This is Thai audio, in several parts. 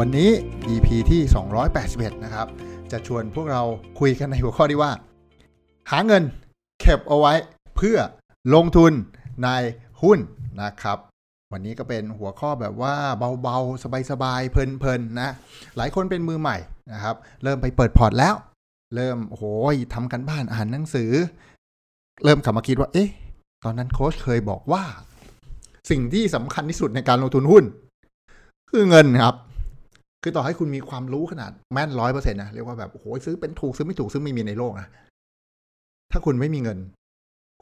วันนี้ EP ที่ 281 นะครับ จะชวนพวกเราคุยกันในหัวข้อที่ว่า หาเงินเก็บเอาไว้เพื่อลงทุนในหุ้นนะครับ วันนี้ก็เป็นหัวข้อแบบว่าเบาๆ สบายๆ เพลินๆนะ หลายคนเป็นมือใหม่นะครับ เริ่มไปเปิดพอร์ตแล้ว เริ่มโอ้โหทำกันบ้านอ่านหนังสือ เริ่มกลับมาคิดว่า เอ๊ะ ตอนนั้นโค้ชเคยบอกว่า สิ่งที่สำคัญที่สุดในการลงทุนหุ้น คือเงินครับ คือต่อให้คุณมีความรู้ขนาดแม่นร้อยเปอร์เซ็นต์นะเรียกว่าแบบโอ้โหซื้อเป็นถูกซื้อไม่ถูกซึ่งไม่มีในโลกนะถ้าคุณไม่มีเงิน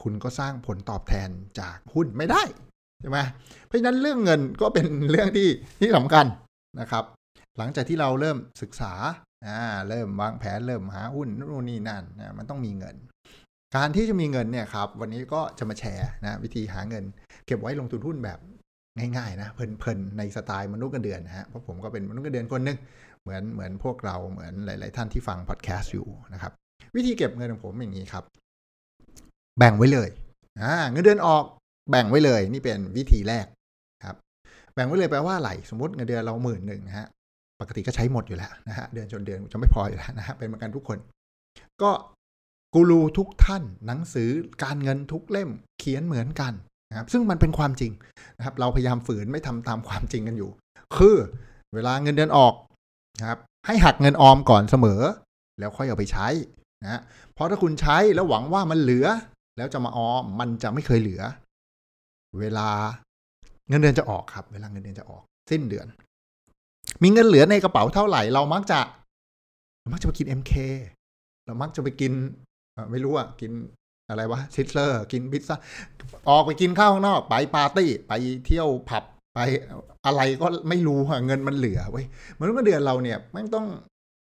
คุณก็สร้างผลตอบแทนจากหุ้นไม่ได้ใช่ไหมเพราะฉะนั้นเรื่องเงินก็เป็นเรื่องที่ที่สำคัญนะครับ หลังจากที่เราเริ่มศึกษาอ่าเริ่มวางแผนเริ่มหาหุ้นนู่นนี่นั่นนะมันต้องมีเงิน การที่จะมีเงินเนี่ยครับ วันนี้ก็จะมาแชร์นะวิธีหาเงิน เก็บไว้ลงทุนหุ้นแบบ ง่ายๆนะเพลินๆในสไตล์มนุษย์เงินเดือนนะฮะเพราะผมก็เป็นมนุษย์เงินเดือนคนหนึงเหมือนเหมือนพวกเราเหมือนหลาย ๆ ท่านที่ฟังพอดแคสต์อยู่นะครับวิธีเก็บเงินของผมอย่างนี้ครับ แบ่งไว้เลยอ่าเงินเดือนออกแบ่งไว้เลย นี่เป็นวิธีแรกครับ แบ่งไว้เลยแปลว่าอะไรสมมติเงินเดือนเราหมื่นหนึ่งนะฮะปกติก็ใช้หมดอยู่แล้วนะฮะเดือนจนเดือนจะไม่พออยู่แล้วนะฮะเป็นเหมือนกันทุกคน ก็กูรูทุกท่านหนังสือการเงินทุกเล่มเขียนเหมือนกัน นะครับซึ่งมันเป็นความจริงนะครับ เราพยายามฝืนไม่ทำตามความจริงกันอยู่ คือเวลาเงินเดือนออกนะครับ ให้หักเงินออมก่อนเสมอ แล้วค่อยเอาไปใช้นะเพราะถ้าคุณใช้แล้วหวังว่ามันเหลือ แล้วจะมาออมมันจะไม่เคยเหลือ เวลาเงินเดือนจะออกครับ เวลาเงินเดือนจะออกสิ้นเดือน มีเงินเหลือในกระเป๋าเท่าไหร่เรามักจะเรามักจะไปกิน MK เรามักจะไปกินไม่รู้อะกิน อะไรวะ Sizzler กินพิซซ่าออกไปกินข้าวข้างนอก ไปปาร์ตี้ ไปเที่ยวผับไปอะไรก็ไม่รู้อะเงินมันเหลือเว้ยเหมือนสิ้นเดือนเราเนี่ยแม่งต้อง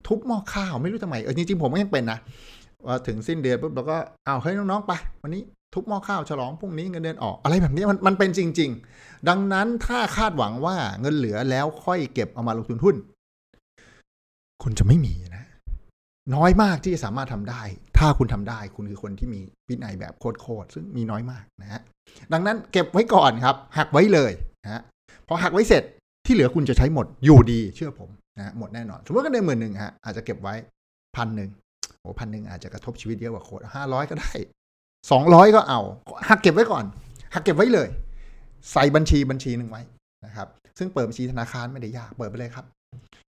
ทุบหม้อข้าวไม่รู้ทำไมเออจริงๆผมก็ยังเป็นนะว่าถึงสิ้นเดือนปุ๊บเราก็เอาเฮ้ยน้องๆไป วันนี้ทุบหม้อข้าวฉลองพรุ่งนี้เงินเดือนออก อะไรแบบนี้มันมันเป็นจริง ๆ ดังนั้นถ้าคาดหวังว่าเงินเหลือแล้วค่อยเก็บเอามาลงทุนหุ้นคุณจะไม่มีนะ น้อยมากที่จะสามารถทำได้ ถ้าคุณทำได้คุณคือคนที่มีวินัยแบบโคตรๆซึ่งมีน้อยมากนะฮะดังนั้นเก็บไว้ก่อนครับ หักไว้เลยนะฮะพอหักไว้เสร็จที่เหลือคุณจะใช้หมดอยู่ดีเชื่อผมนะฮะหมดแน่นอน สมมติก็ได้หมื่นหนึ่งฮะอาจจะเก็บไว้พันหนึ่งโอ้พันหนึ่งอาจจะกระทบชีวิตเยอะกว่าโค้ดห้าร้อยก็ได้สองร้อยก็เอา หักเก็บไว้ก่อน หักเก็บไว้เลย ใส่บัญชีบัญชีหนึ่งไว้นะครับ ซึ่งเปิดบัญชีธนาคารไม่ได้ยากเปิดไปเลยครับ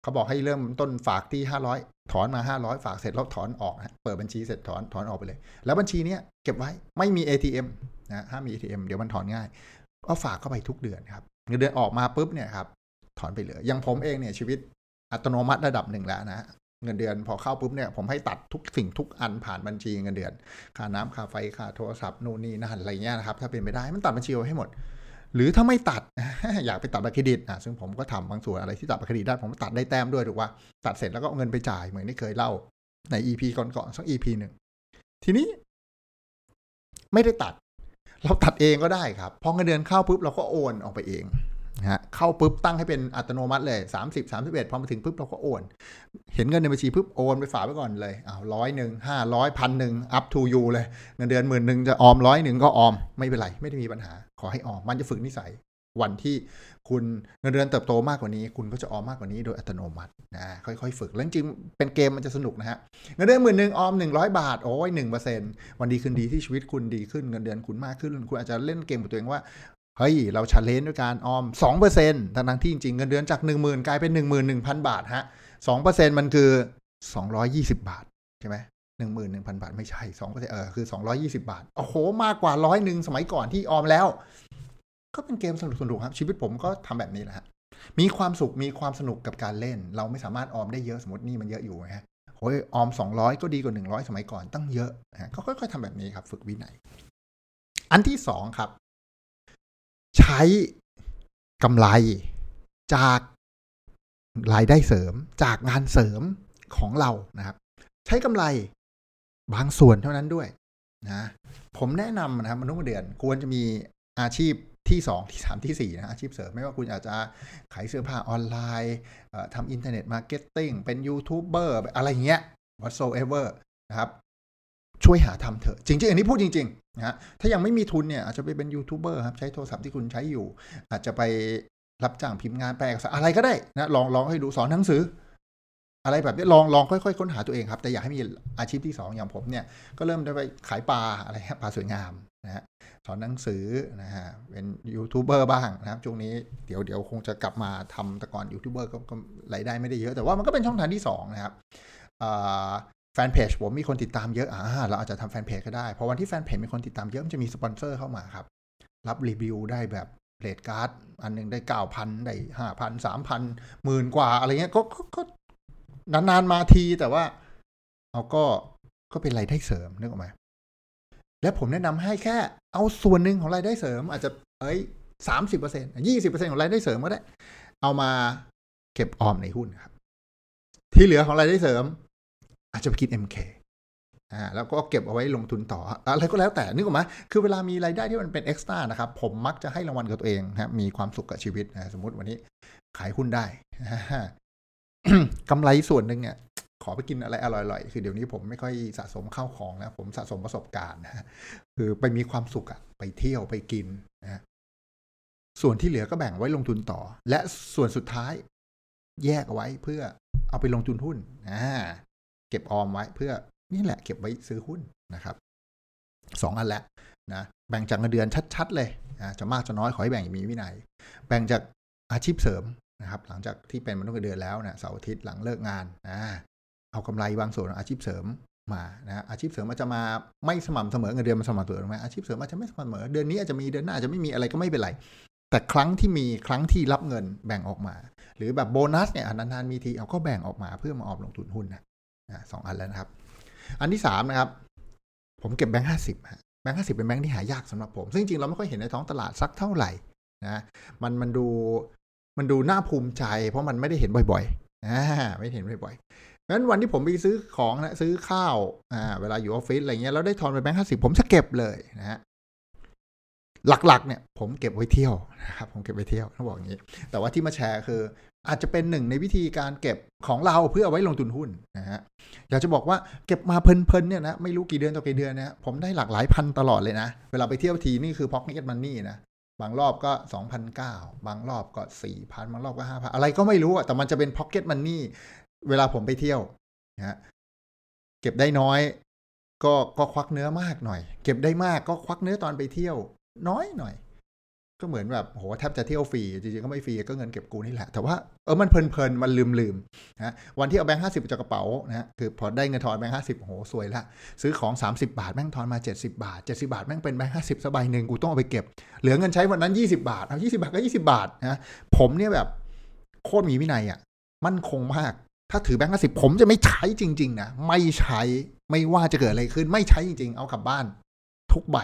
เขาบอกให้เริ่มต้นฝากที่ห้าร้อยถอนมาห้าร้อยฝากเสร็จแล้วถอนออกเปิดบัญชีเสร็จถอนถอนออกไปเลย แล้วบัญชีเนี้ยเก็บไว้ไม่มี ATM นะห้ามมี ATM เดี๋ยวมันถอนง่ายก็ฝากเข้าไปทุกเดือนครับเงินเดือนออกมาปุ๊บเนี่ยครับถอนไปเลยอย่างผมเองเนี่ยชีวิตอัตโนมัติระดับหนึ่งแล้วนะเงินเดือนพอเข้าปุ๊บเนี่ยผมให้ตัดทุกสิ่งทุกอันผ่านบัญชีเงินเดือน ค่าน้ำค่าไฟค่าโทรศัพท์นู่นนี่นั่นอะไรเงี้ยนะครับถ้าเป็นไปได้มันตัดบัญชีไว้ให้หมด หรือถ้าไม่ตัดอยากไปตัดบัตรเครดิตอะซึ่งผมก็ทำบางส่วนอะไรที่ตัดบัตรเครดิตได้ผมตัดได้แต้มด้วยถูกว่าตัดเสร็จแล้วก็เอาเงินไปจ่ายเหมือนที่เคยเล่าใน EP ก่อนๆสัก EP หนึ่งทีนี้ ไม่ได้ตัด เราตัดเองก็ได้ครับพอเงินเดือนเข้าปุ๊บเราก็โอนออกไปเอง นะฮะเข้าปุ๊บตั้งให้เป็นอัตโนมัติเลย 30 31 พอมาถึงปุ๊บเราก็โอน เห็นเงินในบัญชีปุ๊บโอนไปฝากไว้ก่อนเลยอ้าวร้อยหนึ่งห้าร้อยพันหนึ่ง up to you เลย เงินเดือนหมื่นหนึ่งจะออมร้อยหนึ่งก็ออม ไม่เป็นไร ไม่ได้มีปัญหา ขอให้ออม มันจะฝึกนิสัย วันที่คุณเงินเดือนเติบโตมากกว่านี้ คุณก็จะออมมากกว่านี้โดยอัตโนมัตินะค่อยๆ ฝึกแล้วจริงเป็นเกมมันจะสนุกนะฮะเงินเดือนหมื่นหนึ่งออมหนึ่งร้อยบาทโอ้ยหนึ่งเปอร์เซ็นวันดีคืนดีที่ชีวิตคุณดีขึ้นเงินเดือนคุณมากขึ้น คุณอาจจะเล่นเกมกับตัวเองว่า เฮ้ย เราชาเลนด้วยการออมสองเปอร์เซ็นต์ทั้งที่จริงๆ เงินเดือนจากหนึ่งหมื่นกลายเป็นหนึ่งหมื่นหนึ่งพันบาทฮะสองเปอร์เซ็นต์มันคือสองร้อยยี่สิบาท ใช่ไหมหนึ่งหมื่นหนึ่งพันบาท ไม่ใช่สองเปอร์เซ็นต์เออ คือสองร้อยี่สิบาท โอ้โห มากกว่าร้อยหนึ่งสมัยก่อนที่ออมแล้ว ก็เป็นเกมสนุกสนุกครับ ชีวิตผมก็ทำแบบนี้แหละฮะ มีความสุข มีความสนุกกับการเล่น เราไม่สามารถออมได้เยอะ สมมตินี่มันเยอะอยู่นะฮะโอ้ยออมสองร้อยก็ดีกว่าหนึ่งร้อยสมัยก่อนตั้งเยอะนะฮะก็ค่อยๆทำแบบนี้ครับ ฝึกวินัย อันที่สองครับ ใช้กำไรจากรายได้เสริมจากงานเสริมของเรานะครับ ใช้กำไรบางส่วนเท่านั้นด้วยนะผมแนะนำนะครับมนุษย์เงินเดือนควรจะมีอาชีพที่ 2 ที่ 3 ที่ 4 นะอาชีพเสริมไม่ว่าคุณอาจจะขายเสื้อผ้าออนไลน์ทำ internet marketing เป็นยูทูบเบอร์อะไรเงี้ย whatsoever นะครับ ช่วยหาทำเถอะ จริง ๆ อันนี้พูดจริง นะฮะถ้ายังไม่มีทุนเนี่ยอาจจะไปเป็นยูทูบเบอร์ครับใช้โทรศัพท์ที่คุณใช้อยู่ อาจจะไปรับจ้างพิมพ์งานแปลเอกสารอะไรก็ได้นะลองลองให้ดูสอนหนังสือ อะไรแบบนี้ลองลองค่อยๆค้นหาตัวเองครับ แต่อยากให้มีอาชีพที่2ออย่างผมเนี่ยก็เริ่มได้ไปขายปลาอะไรฮะปลาสวยงามนะฮะสอนหนังสือนะฮะเป็นยูทูบเบอร์บ้างนะครับช่วงนี้เดี๋ยวเดี๋ยวคงจะกลับมาทำแต่ก่อนยูทูบเบอร์ก็รายได้ไม่ได้เยอะ แต่ว่ามันก็เป็นช่องทางที่2นะครับ แฟนเพจผมมีคนติดตามเยอะอ่าเราอาจจะทำแฟนเพจก็ได้ เพราะวันที่แฟนเพจมีคนติดตามเยอะมันจะมีสปอนเซอร์เข้ามาครับ รับรีวิวได้แบบเรทการ์ดอันหนึ่งได้เก้าพันได้ห้าพันสามพันหมื่นกว่าอะไรเงี้ยก็ก็ก็นานๆมาทีแต่ว่าเอาก็ก็เป็นรายได้เสริมนึกออกไหมและผมแนะนำให้แค่เอาส่วนหนึ่งของรายได้เสริม อาจจะเอ้ยสามสิบเปอร์เซ็นต์ยี่สิบเปอร์เซ็นต์ของรายได้เสริมก็ได้ เอามาเก็บออมในหุ้นครับ ที่เหลือของรายได้เสริม อาจจะไปกิน MK อ่าแล้วก็เก็บเอาไว้ลงทุนต่อ อะไรก็แล้วแต่นึกออกไหมคือเวลามีรายได้ที่มันเป็นเอ็กซ์ต้านะครับ ผมมักจะให้รางวัลกับตัวเองนะมีความสุขกับชีวิตนะสมมติวันนี้ขายหุ้นได้กำไรส่วนหนึ่งเนี่ยขอไปกินอะไรอร่อยๆ คือเดี๋ยวนี้ผมไม่ค่อยสะสมข้าวของนะ ผมสะสมประสบการณ์นะคือไปมีความสุขอะไปเที่ยวไปกินนะส่วนที่เหลือก็แบ่งไว้ลงทุนต่อ และส่วนสุดท้ายแยกเอาไว้เพื่อเอาไปลงทุนหุ้นอ่า เก็บออมไว้เพื่อนี่แหละเก็บไว้ซื้อหุ้นนะครับสองอันแหละนะแบ่งจากเงินเดือนชัด ๆ เลยนะจะมากจะน้อยขอให้แบ่งอย่างมีวินัย แบ่งจากอาชีพเสริมนะครับหลังจากที่เป็นมนุษย์เงินเดือนแล้วนะเสาร์อาทิตย์หลังเลิกงานนะเอากำไรบางส่วนอาชีพเสริมมานะอาชีพเสริมอาจจะมาไม่สม่ำเสมอเงินเดือนมันสม่ำเสมอไหมอาชีพเสริมอาจจะไม่สม่ำเสมอเดือนนี้อาจจะมีเดือนหน้าอาจจะไม่มีอะไรก็ไม่เป็นไร แต่ครั้งที่มีครั้งที่รับเงินแบ่งออกมา หรือแบบโบนัสเนี่ยนานๆมีทีเอาก็แบ่งออกมาเพื่อมาออมลงทุนหุ้นนะ สองอันแล้วนะครับ อันที่สามนะครับ ผมเก็บแบงค์ห้าสิบแบงค์ห้าสิบเป็นแบงค์ที่หายากสำหรับผม ซึ่งจริงๆเราไม่ค่อยเห็นในท้องตลาดสักเท่าไหร่นะมันมันดูมันดูน่าภูมิใจ เพราะมันไม่ได้เห็นบ่อยๆอ่าไม่เห็นบ่อยๆงั้นวันที่ผมไปซื้อของนะซื้อข้าวอ่าเวลาอยู่ออฟฟิศอะไรเงี้ยแล้วได้ทอนไปแบงค์ห้าสิบผมจะเก็บเลยนะฮะหลักๆ เนี่ยผมเก็บไว้เที่ยวนะครับผมเก็บไว้เที่ยวต้องบอกอย่างนี้ แต่ว่าที่มาแชร์คือ อาจจะเป็นหนึ่งในวิธีการเก็บของเราเพื่อเอาไว้ลงทุนหุ้นนะฮะอยากจะบอกว่าเก็บมาเพลินๆเนี่ยนะไม่รู้กี่เดือนต่อกี่เดือนนะผมได้หลากหลายพันตลอดเลยนะ เวลาไปเที่ยวทีนี่คือ pocket money นะบางรอบก็สองพันเก้าบางรอบก็สี่พันบางรอบก็ห้าพันอะไรก็ไม่รู้อะแต่มันจะเป็น pocket money เวลาผมไปเที่ยวนะฮะเก็บได้น้อย ก็ก็ควักเนื้อมากหน่อย เก็บได้มากก็ควักเนื้อตอนไปเที่ยว น้อยหน่อย ก็เหมือนแบบโหแทบจะเที่ยวฟรี จริงๆ ก็ไม่ฟรีก็เงินเก็บกูนี่แหละ แต่ว่าเออมันเพลินๆ มันลืมๆนะวันที่เอาแบงค์ห้าสิบจากกระเป๋านะฮะคือพอได้เงินทอนแบงค์ห้าสิบโหสวยละ ซื้อของ 30 บาท แม่งทอนมา 70 บาท 70 บาท แม่งเป็นแบงค์ห้าสิบสบายหนึ่งกูต้องเอาไปเก็บ เหลือเงินใช้วันนั้น 20 บาท เอา 20 บาทก็ 20 บาทนะผมเนี่ยแบบโคตรมีวินัยอะมั่นคงมากถ้าถือแบงค์ห้าสิบผมจะไม่ใช้จริง ๆ นะ ไม่ใช้ไม่ว่าจะเกิดอะไรขึ้น ไม่ใช้จริง ๆ เอากลับบ้าน ทุกใบ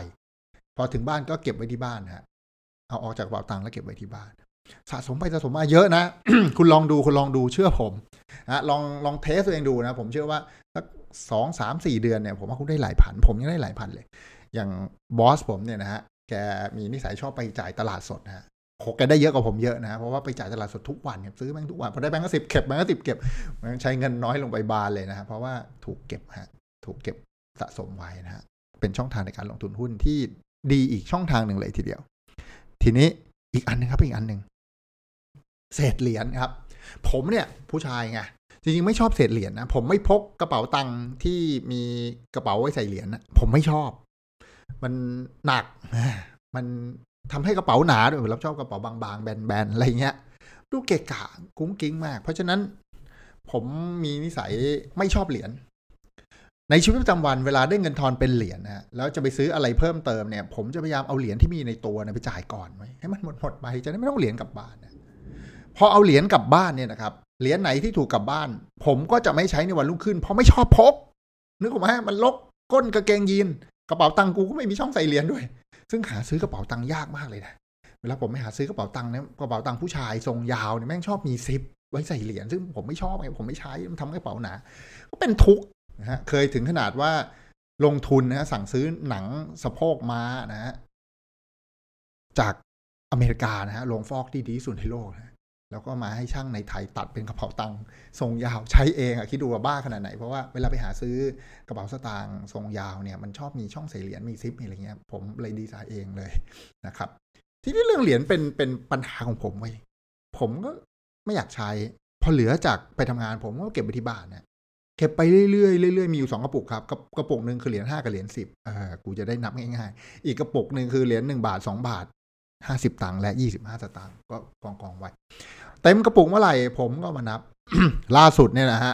พอถึงบ้านก็เก็บไว้ที่บ้านฮะ เอาออกจากกระเป๋าตังค์แล้วเก็บไว้ที่บ้านสะสมไปสะสมมาเยอะนะ คุณลองดูคุณลองดูเชื่อผมนะลองลองเทสตัวเองดูนะ ผมเชื่อว่าสักสองสามสี่เดือนเนี่ย ผมว่าคุณได้หลายพัน ผมยังได้หลายพันเลย อย่างบอสผมเนี่ยนะฮะแกมีนิสัยชอบไปจ่ายตลาดสดนะฮะโหแกได้เยอะกว่าผมเยอะนะ เพราะว่าไปจ่ายตลาดสดทุกวันเนี่ยซื้อแบงค์ทุกวันพอได้แบงค์ก็สิบเก็บแบงค์ก็สิบเก็บมันใช้เงินน้อยลงไปบานเลยนะฮะเพราะว่าถูกเก็บฮะถูกเก็บสะสมไว้นะฮะเป็นช่องทางในการลงทุนหุ้นที่ดีอีกช่องทางหนึ่งเลยทีเดียว ทีนี้อีกอันหนึงครับอีกอันหนึ่งเศษเหรียญครับ ผมเนี่ยผู้ชายไงจริงๆไม่ชอบเศษเหรียญนะผมไม่พกกระเป๋าตังค์ที่มีกระเป๋าไว้ใส่เหรียญนะผมไม่ชอบ มันหนักมันทำให้กระเป๋าหนาด้วยเราชอบกระเป๋าบางๆแบนๆอะไรเงี้ยดูเกะกะกุ้งกิ้งมาก เพราะฉะนั้นผมมีนิสัยไม่ชอบเหรียญ ในชีวิตประจำวันเวลาได้เงินทอนเป็นเหรียญนะแล้วจะไปซื้ออะไรเพิ่มเติมเนี่ย ผมจะพยายามเอาเหรียญที่มีในตัวเนี่ยไปจ่ายก่อนไว้ให้มันหมดหมดไปจะได้ไม่ต้องเหรียญกลับบ้านนะพอเอาเหรียญกลับบ้านเนี่ยนะครับเหรียญไหนที่ถูกกลับบ้าน ผมก็จะไม่ใช้ในวันรุ่งขึ้น เพราะไม่ชอบพก นึกออกไหมมันลกก้นกางเกงยีนกระเป๋าตังค์กูก็ไม่มีช่องใส่เหรียญด้วย ซึ่งหาซื้อกระเป๋าตังค์ยากมากเลยนะเวลาผมไปหาซื้อกระเป๋าตังค์เนี่ยกระเป๋าตังค์ผู้ชายทรงยาวเนี่ยแม่งชอบมีซิปไว้ใส่เหรียญซึ่งผมไม่ชอบไงผมไม่ใช้มันทำกระเป๋าหนาก็เป็นทุกข์ นะฮะเคยถึงขนาดว่าลงทุนนะฮะสั่งซื้อหนังสะโพกม้านะฮะจากอเมริกานะฮะลงฟอกที่ดีที่สุดในโลกนะแล้วก็มาให้ช่างในไทยตัดเป็นกระเป๋าตังค์ทรงยาวใช้เองอะคิดดูว่าบ้าขนาดไหน เพราะว่าเวลาไปหาซื้อกระเป๋าสตางค์ทรงยาวเนี่ยมันชอบมีช่องใส่เหรียญมีซิปมีอะไรเงี้ย ผมเลยดีไซน์เองเลยนะครับ ที่นี่เรื่องเหรียญเป็นเป็นปัญหาของผมเว้ยผมก็ไม่อยากใช้ พอเหลือจากไปทำงานผมก็เก็บไปที่บ้านเนี่ย เก็บไปเรื่อยๆเรื่อยๆมีอยู่สองกระปุกครับกระปุกหนึ่งคือเหรียญห้ากับเหรียญสิบอ่ากูจะได้นับง่ายๆ อีกกระปุกหนึ่งคือเหรียญหนึ่งบาทสองบาทห้าสิบตังค์และยี่สิบห้าสตางค์ก็กองกองไว้ เต็มกระปุกเมื่อไหร่ผมก็มานับ ล่าสุดเนี่ยนะฮะ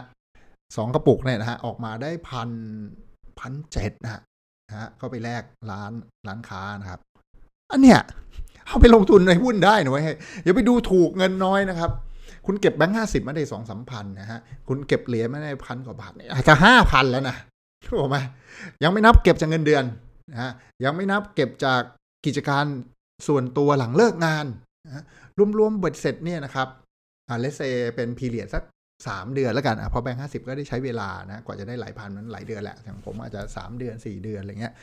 สองกระปุกเนี่ยนะฮะออกมาได้พันพันเจ็ดนะฮะก็ไปแลกร้านร้านค้านะครับ อันเนี้ยเอาไปลงทุนในหุ้นได้หนะเว้ยอย่าไปดูถูกเงินน้อยนะครับ คุณเก็บแบงค์ห้าสิบมาได้สองสามพันนะฮะ คุณเก็บเหรียญมาได้พันกว่าบาทเนี่ยอาจจะห้าพันแล้วนะถูกไหมยังไม่นับเก็บจากเงินเดือนนะฮะยังไม่นับเก็บจากกิจการส่วนตัวหลังเลิกงานนะรวมๆเบ็ดเสร็จเนี่ยนะครับอ่าเลเซเป็นพีเรียดสักสามเดือนแล้วกันอะพอแบงค์ห้าสิบก็ได้ใช้เวลานะกว่าจะได้หลายพันมันหลายเดือนแหละอย่างผมอาจจะสามเดือนสี่เดือนอะไรเงี้ย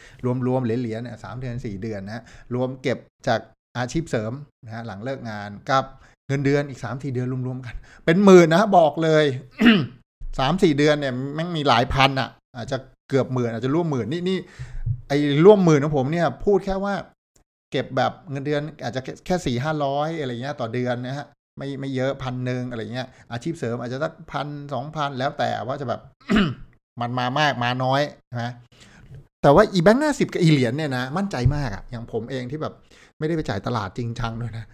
รวมๆเหรียญๆเนี่ยสามเดือนสี่เดือนนะรวมเก็บจากอาชีพเสริมนะฮะหลังเลิกงานกับ เงินเดือนอีกสามสี่เดือนรวมๆกัน เป็นหมื่นนะบอกเลยสามสี่เดือนเนี่ยแม่งมีหลายพันอะ อาจจะเกือบหมื่นอาจจะร่วมหมื่นนี่นี่ไอ้ร่วมหมื่นของผมเนี่ย พูดแค่ว่า เก็บแบบเงินเดือนอาจจะแค่สี่ห้าร้อยอะไรเงี้ยต่อเดือนนะฮะไม่ไม่เยอะพันหนึ่งอะไรเงี้ยอาชีพเสริมอาจจะสักพันสองพันแล้วแต่ว่าจะแบบมันมามากมาน้อยนะแต่ว่าอีแบงค์ห้าสิบกับอีเหรียญเนี่ยนะมั่นใจมากอะอย่างผมเองที่แบบไม่ได้ไปจ่ายตลาดจริงจังด้วยนะ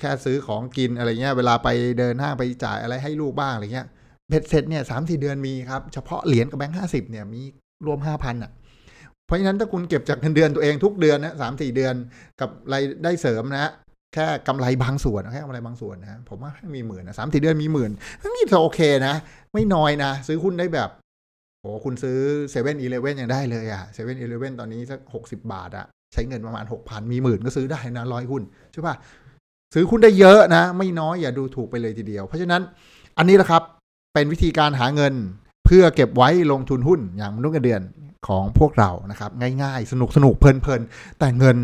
แค่ซื้อของกินอะไรเงี้ย เวลาไปเดินห้างไปจ่ายอะไรให้ลูกบ้างอะไรเงี้ยเบ็ดเสร็จเนี่ยสามสี่เดือนมีครับ เฉพาะเหรียญกับแบงค์ห้าสิบเนี่ยมีรวมห้าพันอะ เพราะฉะนั้นถ้าคุณเก็บจากเงินเดือนตัวเองทุกเดือนนะสามสี่เดือนกับรายได้เสริมนะแค่กำไรบางส่วนแค่กำไรบางส่วนนะผมว่ามีหมื่นนะสามสี่เดือนมีหมื่นนี่จะโอเคนะ ไม่น้อยนะ ซื้อหุ้นได้แบบโอ้คุณซื้อเซเว่นอีเลฟเว่นยังได้เลยอะเซเว่นอีเลฟเว่นตอนนี้สักหกสิบบาทอะใช้เงินประมาณหกพันมีหมื่นก็ซื้อได้นะร้อยหุ้นใช่ปะ ซื้อหุ้นได้เยอะนะ ไม่น้อยอย่าดูถูกไปเลยทีเดียว เพราะฉะนั้นอันนี้แหละครับเป็นวิธีการหาเงินเพื่อเก็บไว้ลงทุนหุ้นอย่างมนุษย์เงินเดือนของพวกเรานะครับ ง่ายๆ สนุกสนุกเพลินๆแต่เงิน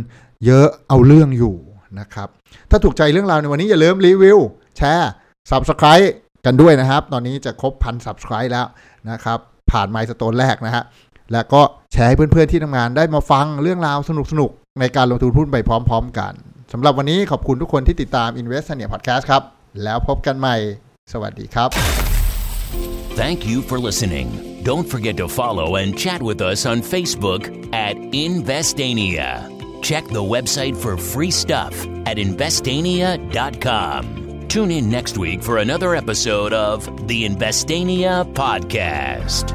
เยอะเอาเรื่องอยู่นะครับ ถ้าถูกใจเรื่องราวในวันนี้อย่าลืมรีวิวแชร์ Subscribe กันด้วยนะครับ ตอนนี้จะครบพัน Subscribe แล้วนะครับ ผ่านไมล์สโตนแรกนะฮะแล้วก็แชร์ให้เพื่อนๆที่ทำงานได้มาฟังเรื่องราวสนุกๆในการลงทุนหุ้นไปพร้อม ๆ กัน สำหรับวันนี้ขอบคุณทุกคนที่ติดตาม Invest เนี่ย Podcast ครับ แล้วพบกันใหม่ สวัสดีครับ Thank you for listening. Don't forget to follow and chat with us on Facebook at Investania. Check the website for free stuff at investania.com. Tune in next week for another episode of the Investania Podcast.